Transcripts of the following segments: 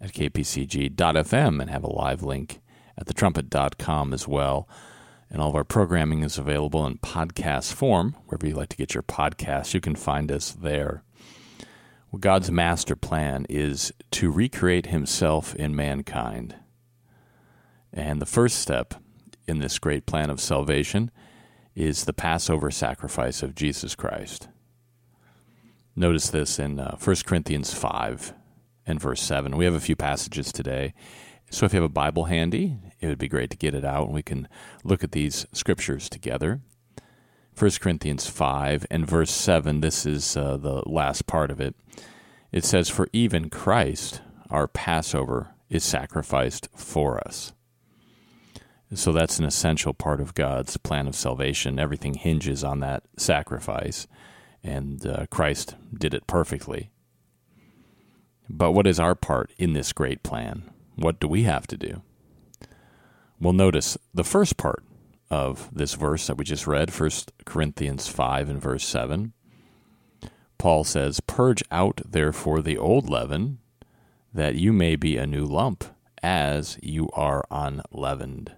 at kpcg.fm and have a live link at thetrumpet.com as well. And all of our programming is available in podcast form. Wherever you like to get your podcasts, you can find us there. Well, God's master plan is to recreate himself in mankind. And the first step in this great plan of salvation is the Passover sacrifice of Jesus Christ. Notice this in uh, 1 Corinthians 5 and verse 7. We have a few passages today. So if you have a Bible handy, it would be great to get it out and we can look at these scriptures together. 1 Corinthians 5 and verse 7, this is uh, the last part of it. It says, For even Christ, our Passover, is sacrificed for us. So that's an essential part of God's plan of salvation. Everything hinges on that sacrifice, and uh, Christ did it perfectly. But what is our part in this great plan? What do we have to do? Well, notice the first part of this verse that we just read, 1 Corinthians 5 and verse 7. Paul says, Purge out therefore the old leaven, that you may be a new lump, as you are unleavened.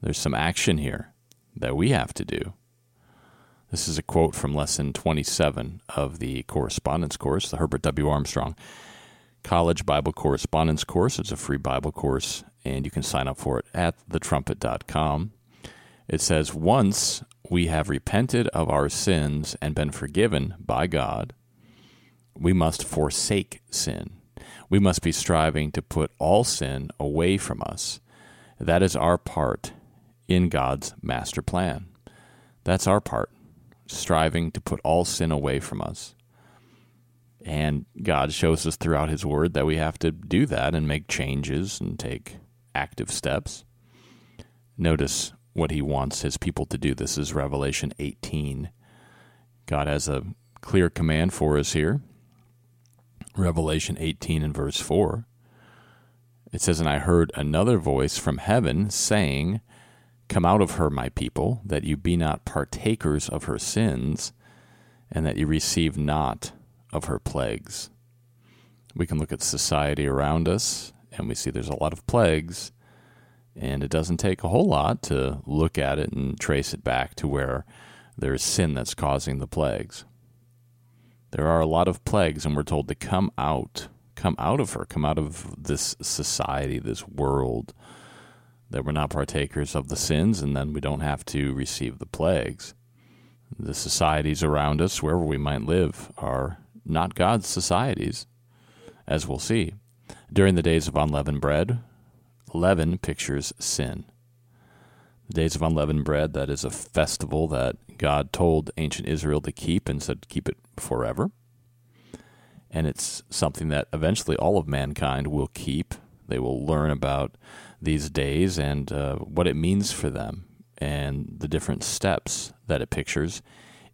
There's some action here that we have to do. This is a quote from lesson 27 of the correspondence course, the Herbert W. Armstrong College Bible Correspondence Course. It's a free Bible course, and you can sign up for it at thetrumpet.com. It says, Once we have repented of our sins and been forgiven by God, we must forsake sin. We must be striving to put all sin away from us. That is our part in God's master plan. That's our part striving to put all sin away from us. And God shows us throughout His Word that we have to do that and make changes and take active steps. Notice what He wants His people to do. This is Revelation 18. God has a clear command for us here. Revelation 18 and verse 4. It says, And I heard another voice from heaven saying, Come out of her, my people, that you be not partakers of her sins, and that you receive not of her plagues. We can look at society around us, and we see there's a lot of plagues, and it doesn't take a whole lot to look at it and trace it back to where there's sin that's causing the plagues. There are a lot of plagues, and we're told to come out, come out of her, come out of this society, this world that we're not partakers of the sins, and then we don't have to receive the plagues. The societies around us, wherever we might live, are not God's societies, as we'll see. During the days of unleavened bread, leaven pictures sin. The days of unleavened bread, that is a festival that God told ancient Israel to keep and said, keep it forever. And it's something that eventually all of mankind will keep. They will learn about these days and uh, what it means for them and the different steps that it pictures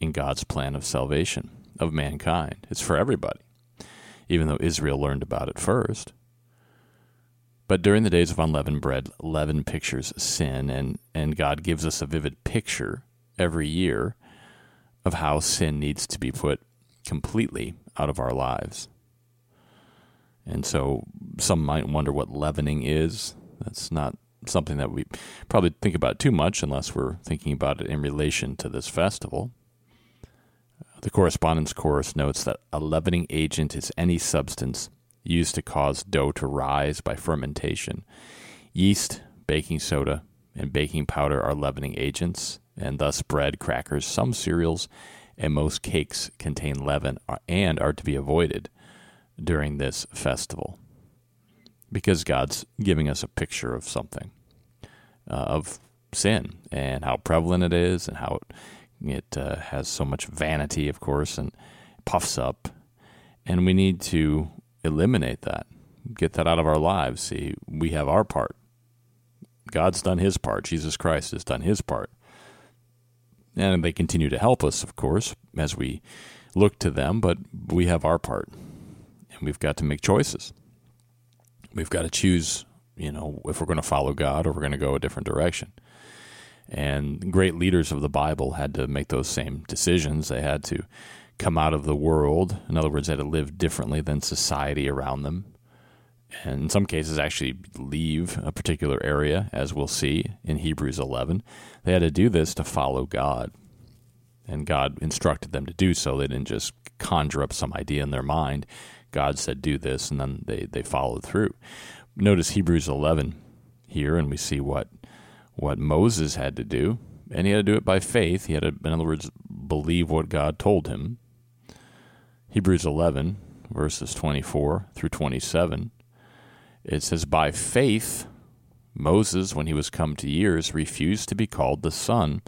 in God's plan of salvation of mankind. It's for everybody, even though Israel learned about it first. But during the days of unleavened bread, leaven pictures sin, and, and God gives us a vivid picture every year of how sin needs to be put completely out of our lives. And so some might wonder what leavening is. That's not something that we probably think about too much unless we're thinking about it in relation to this festival. The correspondence course notes that a leavening agent is any substance used to cause dough to rise by fermentation. Yeast, baking soda, and baking powder are leavening agents, and thus bread, crackers, some cereals, and most cakes contain leaven uh, and are to be avoided during this festival because God's giving us a picture of something, uh, of sin and how prevalent it is and how it, it uh, has so much vanity, of course, and puffs up. And we need to eliminate that. get that out of our lives. See, we have our part. God's done his part. Jesus Christ has done his part. And they continue to help us, of course, as we look to them, but we have our part. And we've got to make choices. We've got to choose, you know, if we're going to follow God or we're going to go a different direction. And great leaders of the Bible had to make those same decisions. They had to come out of the world. In other words, they had to live differently than society around them. And in some cases, actually leave a particular area, as we'll see in Hebrews 11. They had to do this to follow God. And God instructed them to do so. They didn't just conjure up some idea in their mind. God said, do this, and then they, they followed through. Notice Hebrews 11 here, and we see what, what Moses had to do. And he had to do it by faith. He had to, in other words, believe what God told him. Hebrews 11, verses 24 through 27, it says, By faith, Moses, when he was come to years, refused to be called the son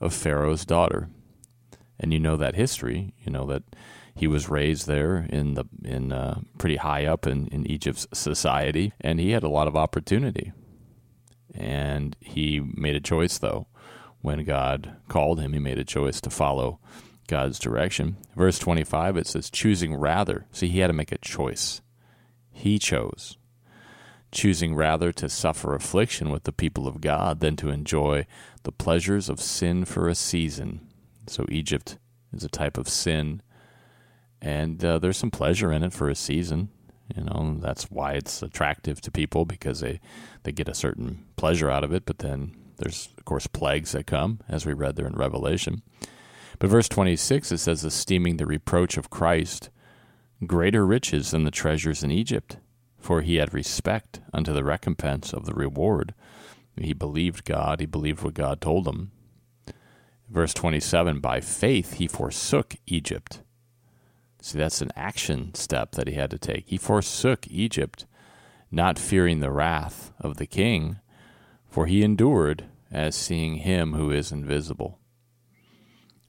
of Pharaoh's daughter. And you know that history. You know that he was raised there in the in uh, pretty high up in, in Egypt's society, and he had a lot of opportunity. And he made a choice, though, when God called him. He made a choice to follow God's direction. Verse 25, it says, choosing rather. See, he had to make a choice. He chose. Choosing rather to suffer affliction with the people of God than to enjoy the pleasures of sin for a season. So, Egypt is a type of sin, and uh, there's some pleasure in it for a season. You know, that's why it's attractive to people because they, they get a certain pleasure out of it. But then there's, of course, plagues that come, as we read there in Revelation. But verse 26, it says, esteeming the reproach of Christ greater riches than the treasures in Egypt, for he had respect unto the recompense of the reward. He believed God, he believed what God told him. Verse 27, by faith he forsook Egypt. See, that's an action step that he had to take. He forsook Egypt, not fearing the wrath of the king, for he endured as seeing him who is invisible.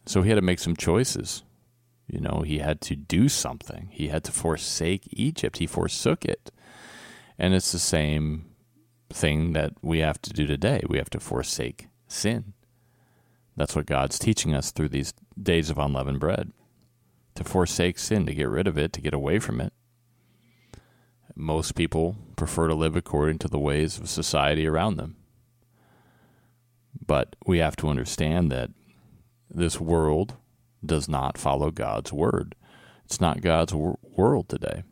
So he had to make some choices. You know, he had to do something. He had to forsake Egypt. He forsook it. And it's the same thing that we have to do today. We have to forsake sin. That's what God's teaching us through these days of unleavened bread to forsake sin, to get rid of it, to get away from it. Most people prefer to live according to the ways of society around them. But we have to understand that this world does not follow God's word. It's not God's wor- world today.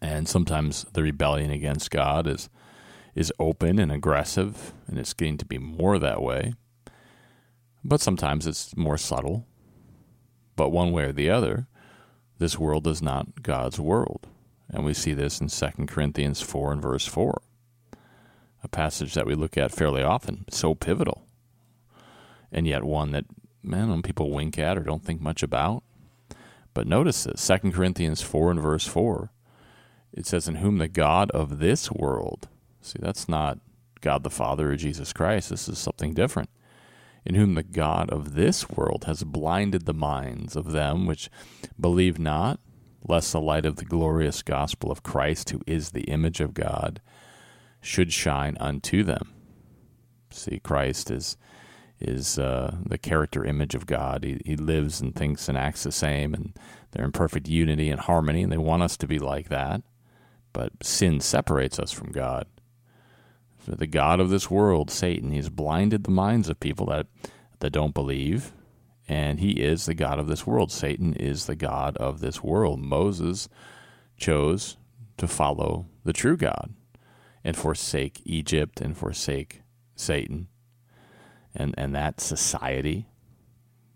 And sometimes the rebellion against God is is open and aggressive, and it's getting to be more that way. But sometimes it's more subtle. But one way or the other, this world is not God's world. And we see this in 2 Corinthians 4 and verse 4, a passage that we look at fairly often, so pivotal and yet one that man people wink at or don't think much about. But notice this, 2 Corinthians 4 and verse 4. It says, In whom the God of this world, see, that's not God the Father or Jesus Christ. This is something different. In whom the God of this world has blinded the minds of them which believe not, lest the light of the glorious gospel of Christ, who is the image of God, should shine unto them. See, Christ is is uh, the character image of God. He, he lives and thinks and acts the same, and they're in perfect unity and harmony, and they want us to be like that. But sin separates us from God. The God of this world, Satan, he's blinded the minds of people that, that don't believe, and he is the God of this world. Satan is the God of this world. Moses chose to follow the true God and forsake Egypt and forsake Satan and, and that society.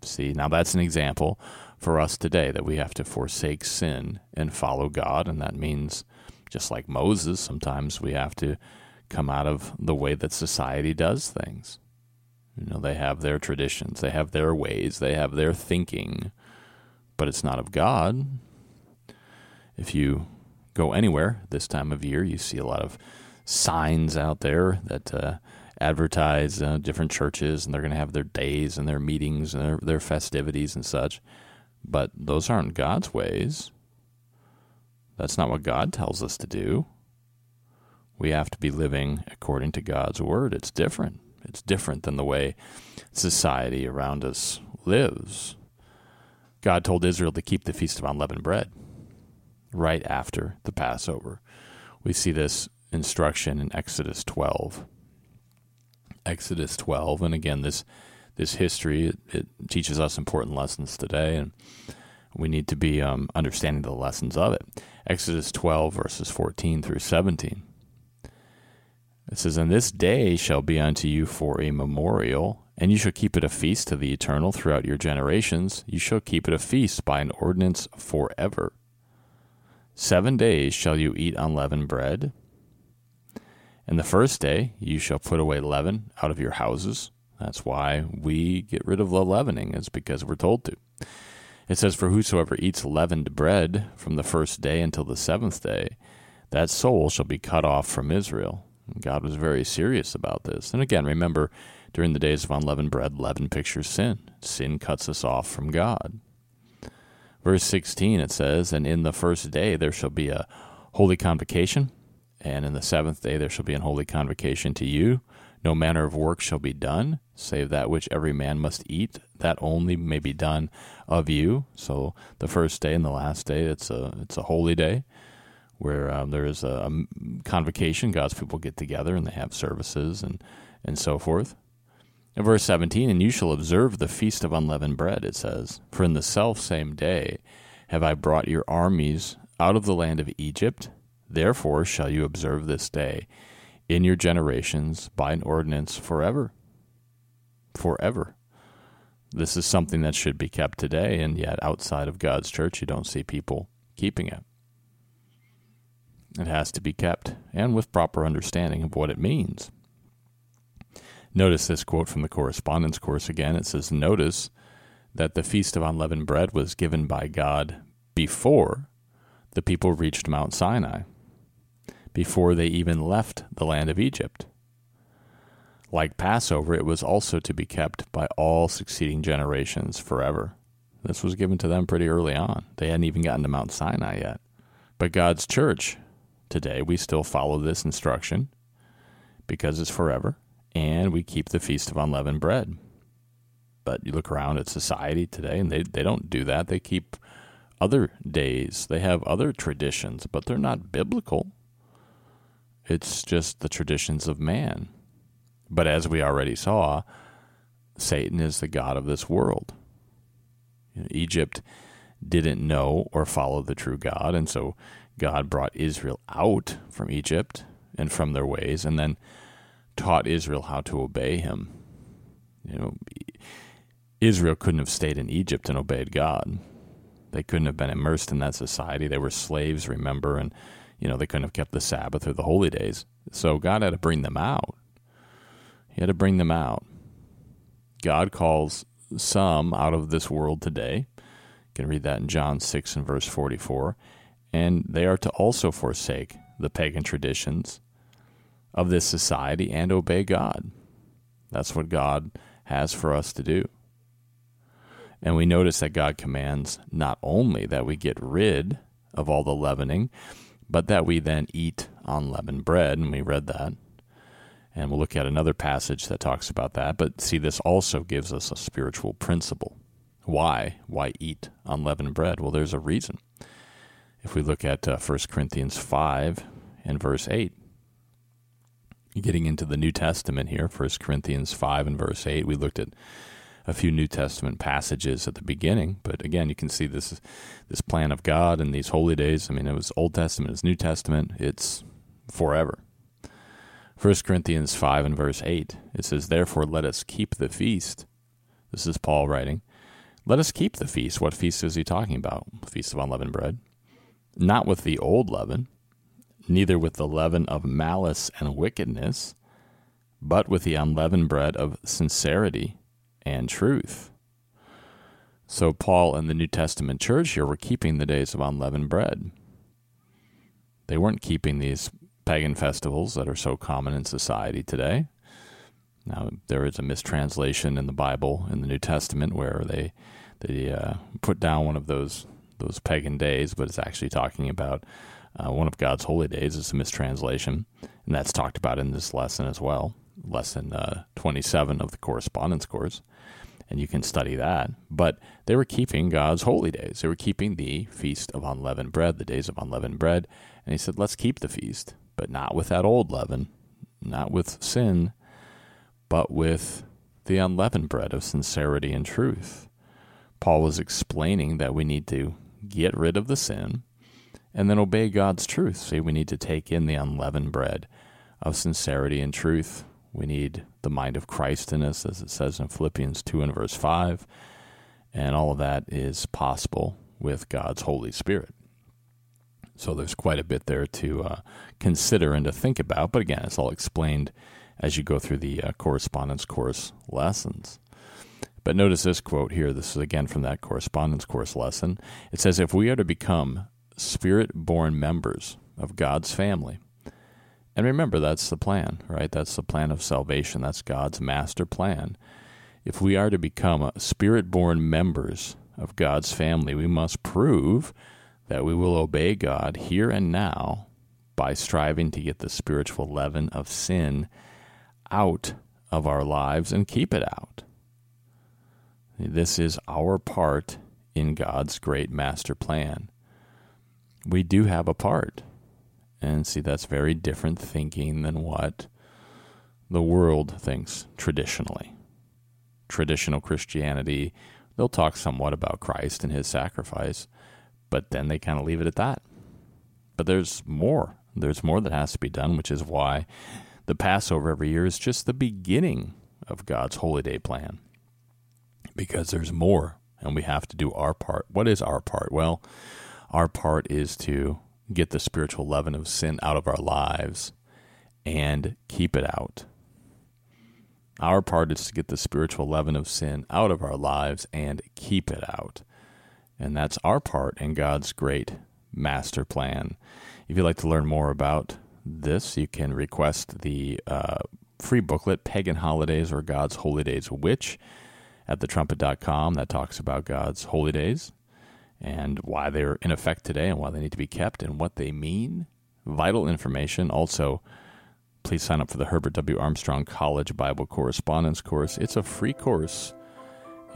See, now that's an example for us today that we have to forsake sin and follow God. And that means, just like Moses, sometimes we have to come out of the way that society does things. You know, they have their traditions, they have their ways, they have their thinking, but it's not of God. If you go anywhere this time of year, you see a lot of signs out there that uh, advertise uh, different churches and they're going to have their days and their meetings and their, their festivities and such. But those aren't God's ways. That's not what God tells us to do. We have to be living according to God's word. It's different. It's different than the way society around us lives. God told Israel to keep the Feast of Unleavened Bread right after the Passover. We see this instruction in Exodus 12. Exodus 12, and again, this this history it, it teaches us important lessons today, and we need to be um, understanding the lessons of it. Exodus 12, verses 14 through 17. It says, And this day shall be unto you for a memorial, and you shall keep it a feast to the eternal throughout your generations. You shall keep it a feast by an ordinance forever. Seven days shall you eat unleavened bread. And the first day you shall put away leaven out of your houses. That's why we get rid of the leavening, is because we're told to. It says, For whosoever eats leavened bread from the first day until the seventh day, that soul shall be cut off from Israel. God was very serious about this. And again, remember, during the days of unleavened bread, leaven pictures sin. Sin cuts us off from God. Verse 16, it says, And in the first day there shall be a holy convocation, and in the seventh day there shall be an holy convocation to you. No manner of work shall be done, save that which every man must eat, that only may be done of you. So the first day and the last day, it's a it's a holy day where um, there is a, a, convocation. God's people get together and they have services and and so forth. In verse 17, and you shall observe the feast of unleavened bread, it says, For in the self same day have I brought your armies out of the land of Egypt. Therefore shall you observe this day in your generations by an ordinance forever. Forever. This is something that should be kept today, and yet outside of God's church, you don't see people keeping it. It has to be kept, and with proper understanding of what it means. Notice this quote from the correspondence course again. It says, Notice that the Feast of Unleavened Bread was given by God before the people reached Mount Sinai before they even left the land of Egypt. Like Passover, it was also to be kept by all succeeding generations forever. This was given to them pretty early on. They hadn't even gotten to Mount Sinai yet. But God's church, today, we still follow this instruction because it's forever, and we keep the Feast of Unleavened Bread. But you look around at society today, and they, they don't do that. They keep other days, they have other traditions, but they're not biblical. It's just the traditions of man. But as we already saw, Satan is the God of this world. Egypt didn't know or follow the true God, and so God brought Israel out from Egypt and from their ways, and then taught Israel how to obey him. You know, Israel couldn't have stayed in Egypt and obeyed God. They couldn't have been immersed in that society. They were slaves, remember, and you know, they couldn't have kept the Sabbath or the holy days. So God had to bring them out. He had to bring them out. God calls some out of this world today. You can read that in John 6 and verse 44. And they are to also forsake the pagan traditions of this society and obey God. That's what God has for us to do. And we notice that God commands not only that we get rid of all the leavening, but that we then eat unleavened bread, and we read that. And we'll look at another passage that talks about that. But see, this also gives us a spiritual principle. Why? Why eat unleavened bread? Well, there's a reason. If we look at uh, 1 Corinthians 5 and verse 8, getting into the New Testament here, 1 Corinthians 5 and verse 8, we looked at a few New Testament passages at the beginning, but again, you can see this this plan of God and these holy days. I mean, it was Old Testament, it's New Testament, it's forever. 1 Corinthians 5 and verse 8, it says, Therefore let us keep the feast. This is Paul writing. Let us keep the feast. What feast is he talking about? The feast of unleavened bread. Not with the old leaven, neither with the leaven of malice and wickedness, but with the unleavened bread of sincerity and truth. So, Paul and the New Testament church here were keeping the days of unleavened bread. They weren't keeping these pagan festivals that are so common in society today. Now, there is a mistranslation in the Bible in the New Testament where they they uh, put down one of those those pagan days, but it's actually talking about uh, one of God's holy days. It's a mistranslation, and that's talked about in this lesson as well, lesson uh, 27 of the correspondence course. And you can study that. But they were keeping God's holy days. They were keeping the feast of unleavened bread, the days of unleavened bread. And he said, let's keep the feast, but not with that old leaven, not with sin, but with the unleavened bread of sincerity and truth. Paul was explaining that we need to get rid of the sin and then obey God's truth. See, we need to take in the unleavened bread of sincerity and truth. We need the mind of Christ in us, as it says in Philippians 2 and verse 5. And all of that is possible with God's Holy Spirit. So there's quite a bit there to uh, consider and to think about. But again, it's all explained as you go through the uh, correspondence course lessons. But notice this quote here. This is again from that correspondence course lesson. It says, If we are to become spirit born members of God's family, and remember, that's the plan, right? That's the plan of salvation. That's God's master plan. If we are to become spirit born members of God's family, we must prove that we will obey God here and now by striving to get the spiritual leaven of sin out of our lives and keep it out. This is our part in God's great master plan. We do have a part. And see, that's very different thinking than what the world thinks traditionally. Traditional Christianity, they'll talk somewhat about Christ and his sacrifice, but then they kind of leave it at that. But there's more. There's more that has to be done, which is why the Passover every year is just the beginning of God's holy day plan because there's more and we have to do our part. What is our part? Well, our part is to get the spiritual leaven of sin out of our lives and keep it out. Our part is to get the spiritual leaven of sin out of our lives and keep it out. And that's our part in God's great master plan. If you'd like to learn more about this, you can request the uh, free booklet, Pagan Holidays or God's Holy Days Which, at thetrumpet.com that talks about God's holy days and why they're in effect today and why they need to be kept and what they mean. Vital information. Also, please sign up for the Herbert W. Armstrong College Bible Correspondence course. It's a free course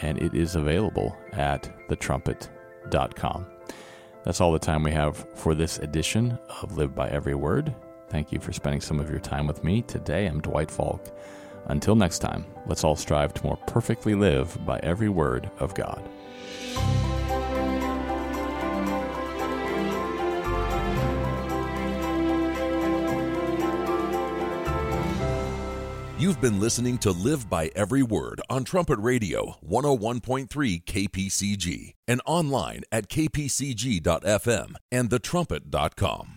and it is available at thetrumpet.com. That's all the time we have for this edition of Live by Every Word. Thank you for spending some of your time with me. Today, I'm Dwight Falk. Until next time, let's all strive to more perfectly live by every word of God. You've been listening to Live by Every Word on Trumpet Radio 101.3 KPCG and online at kpcg.fm and thetrumpet.com.